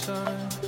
time.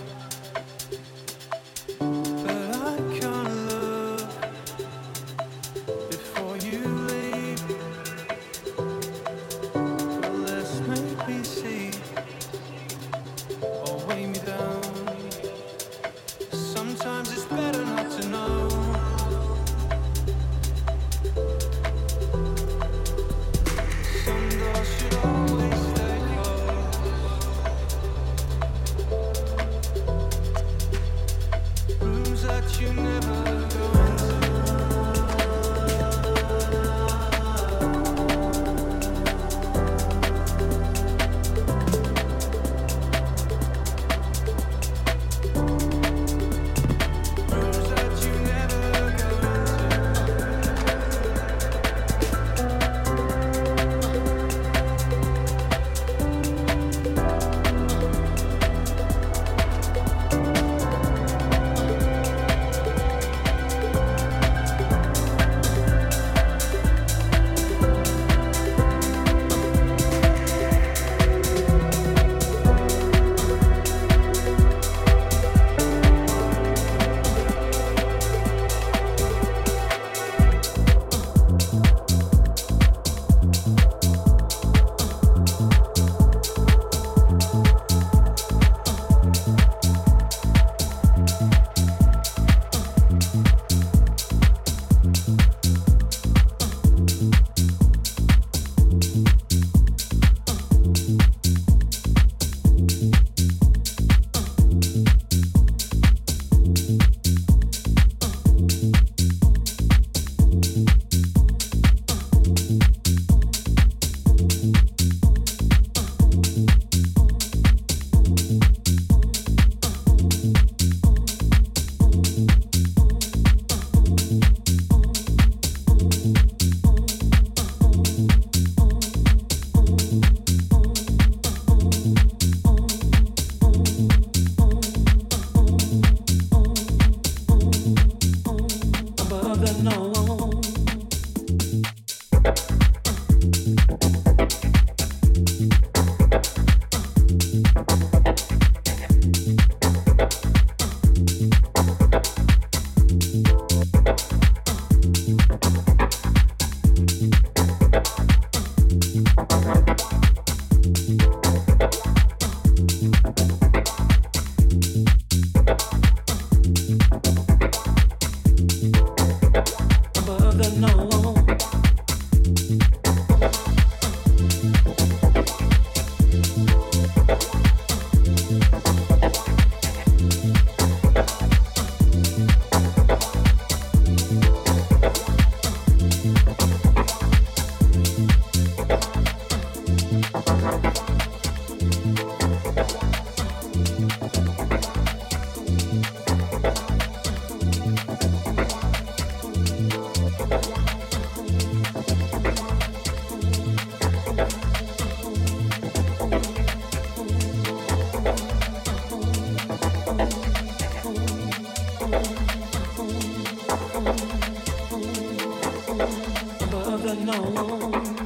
alone.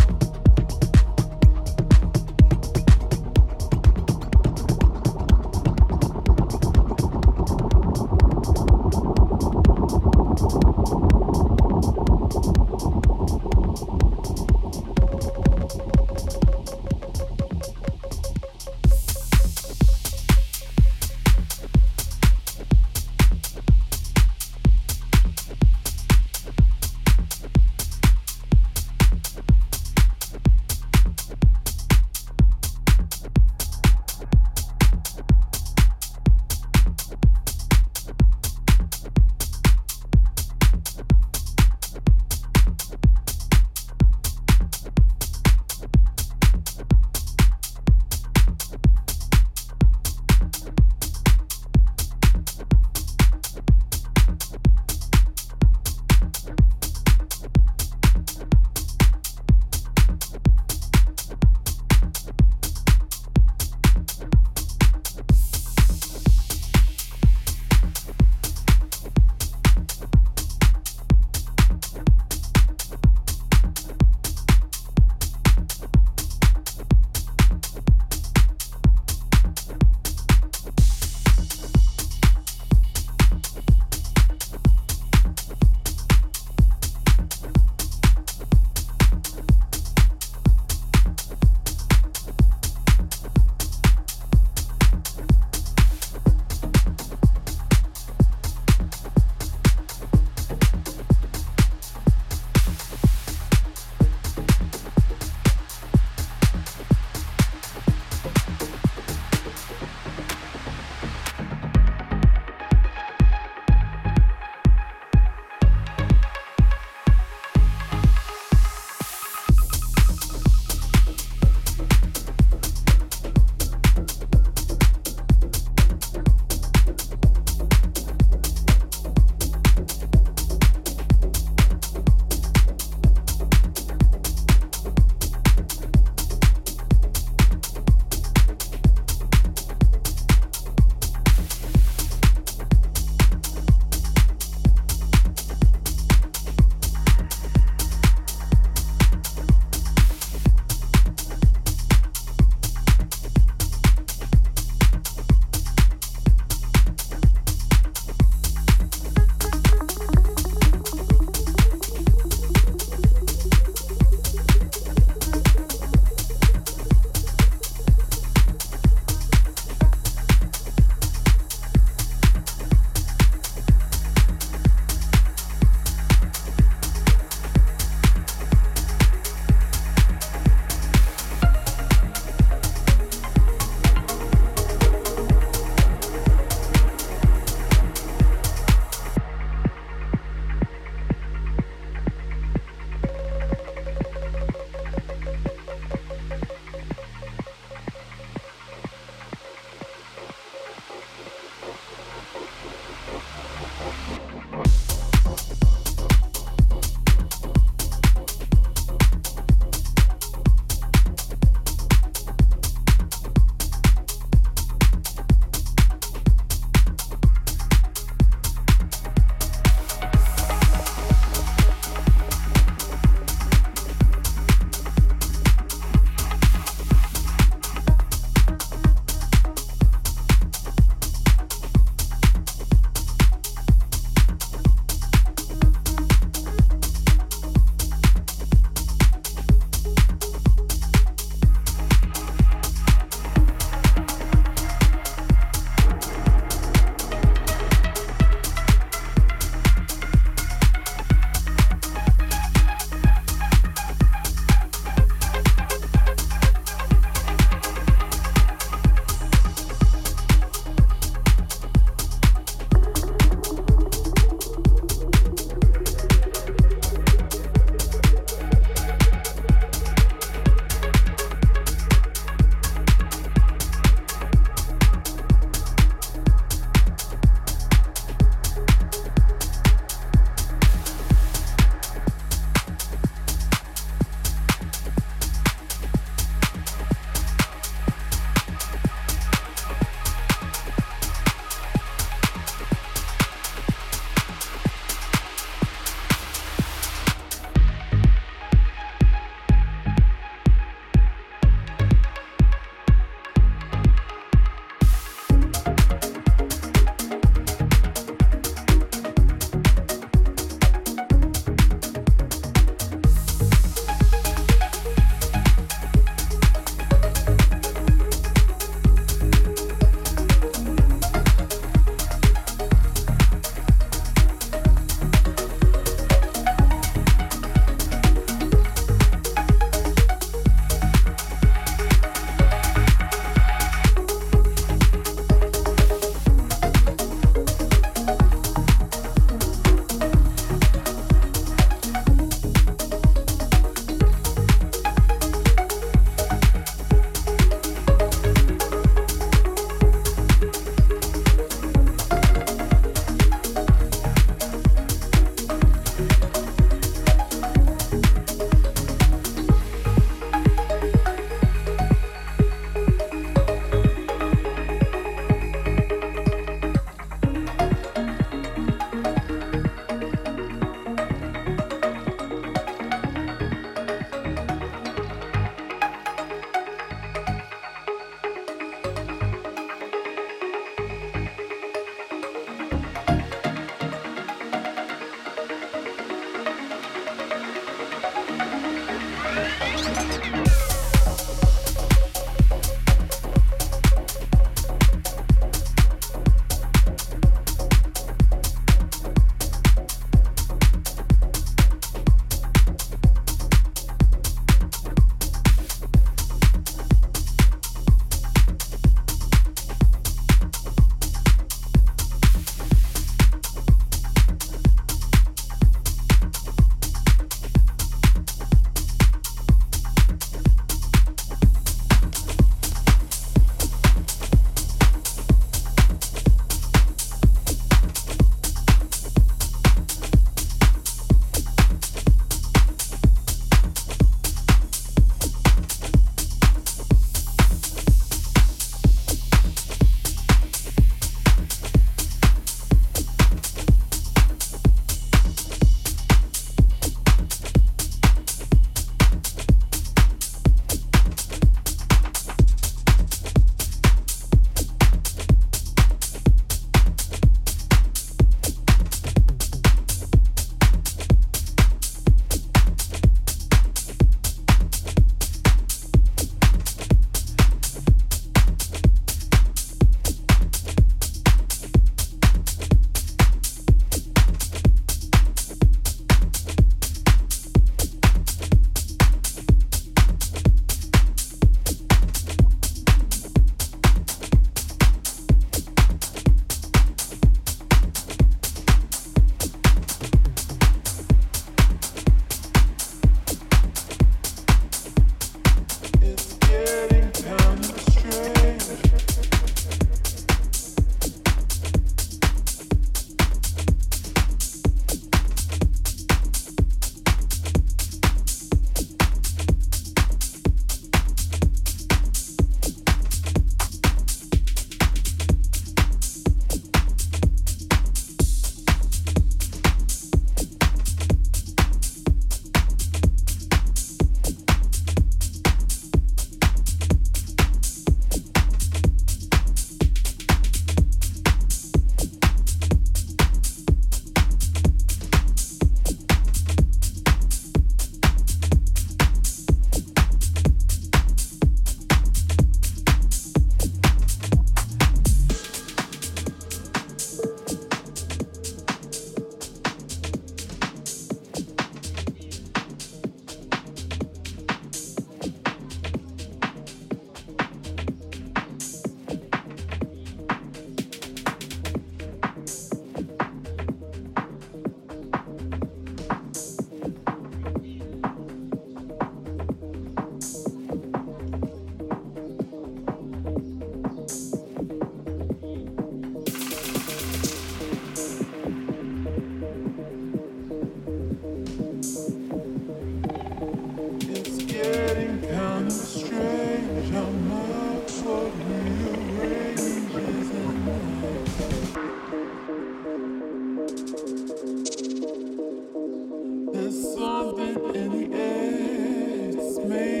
me.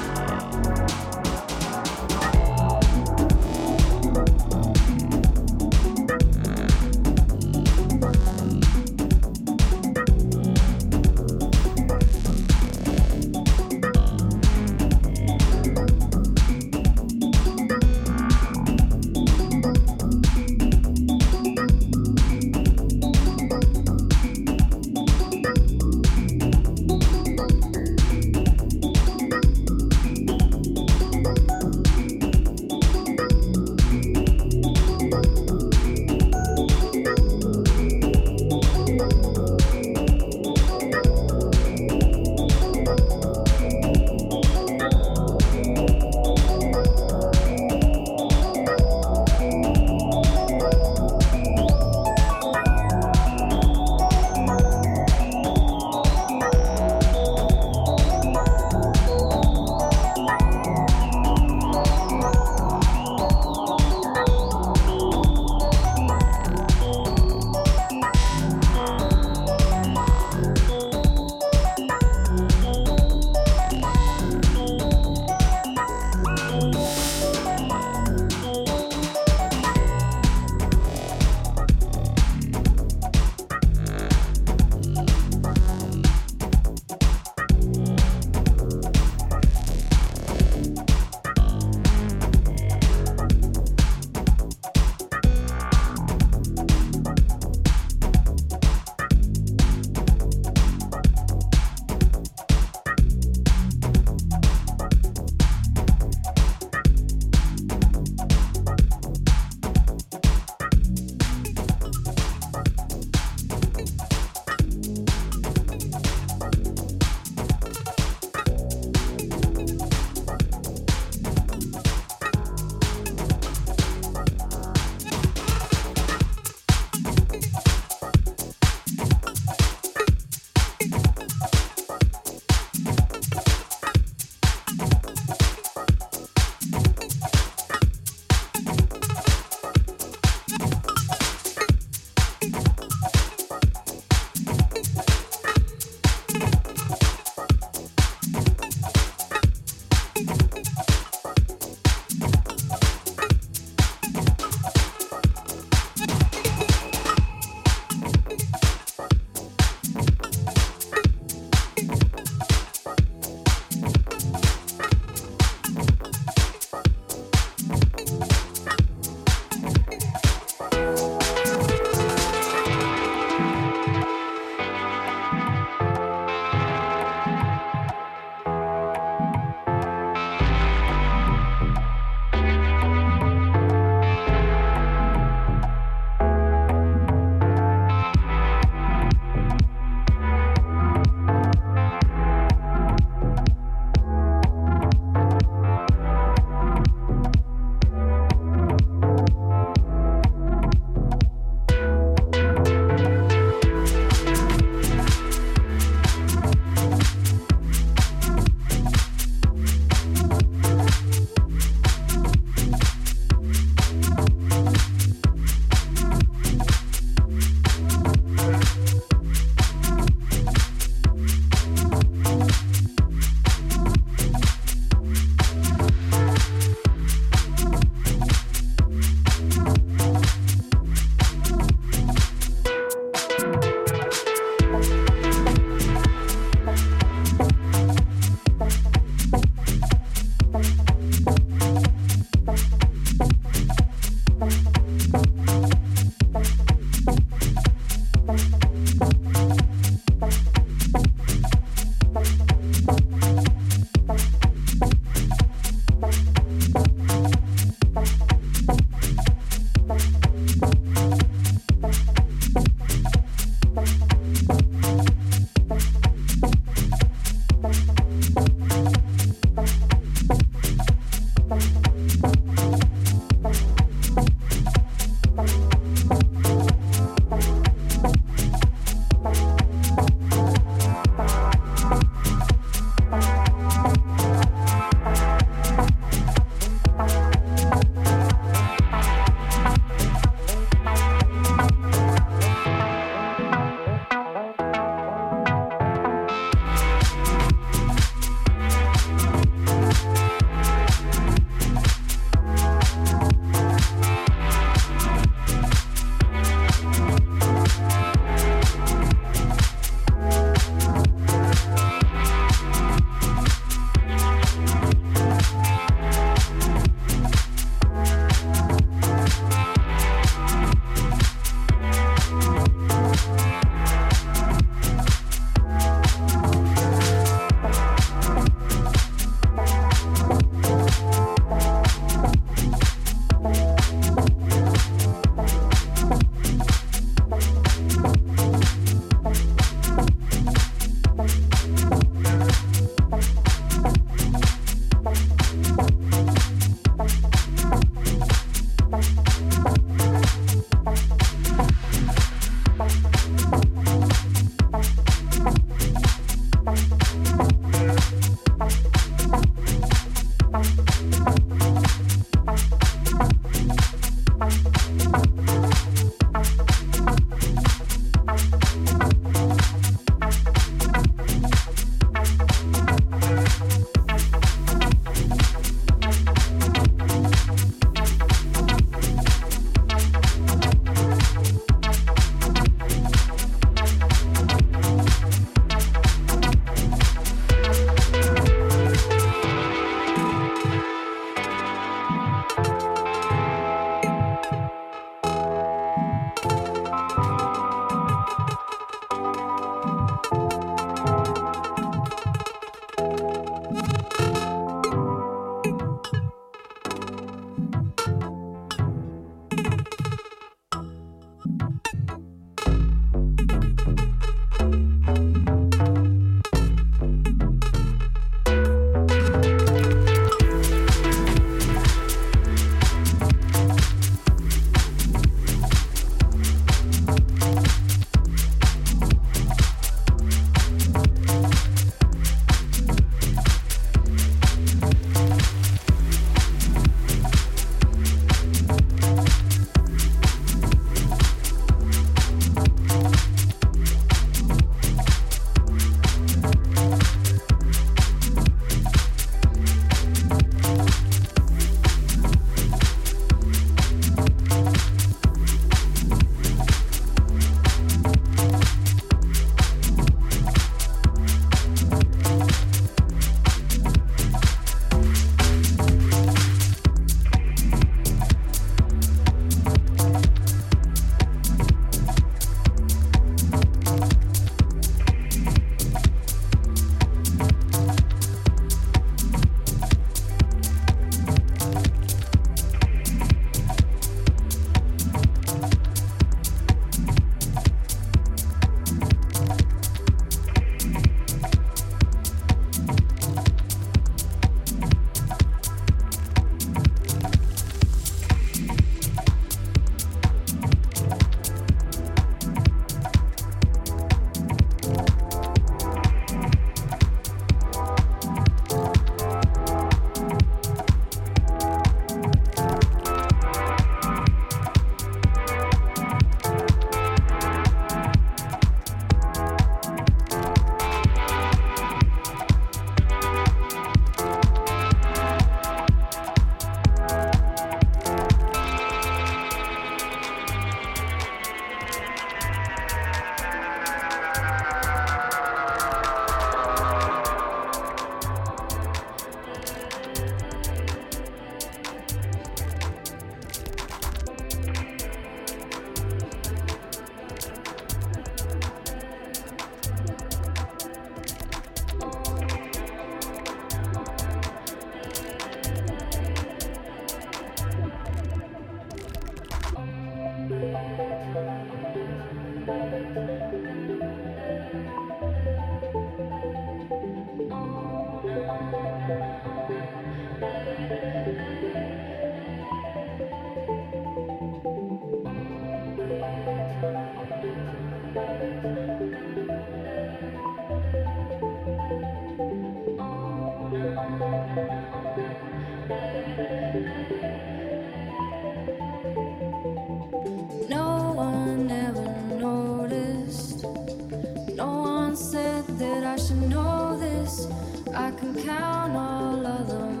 to know this. I can count all of them.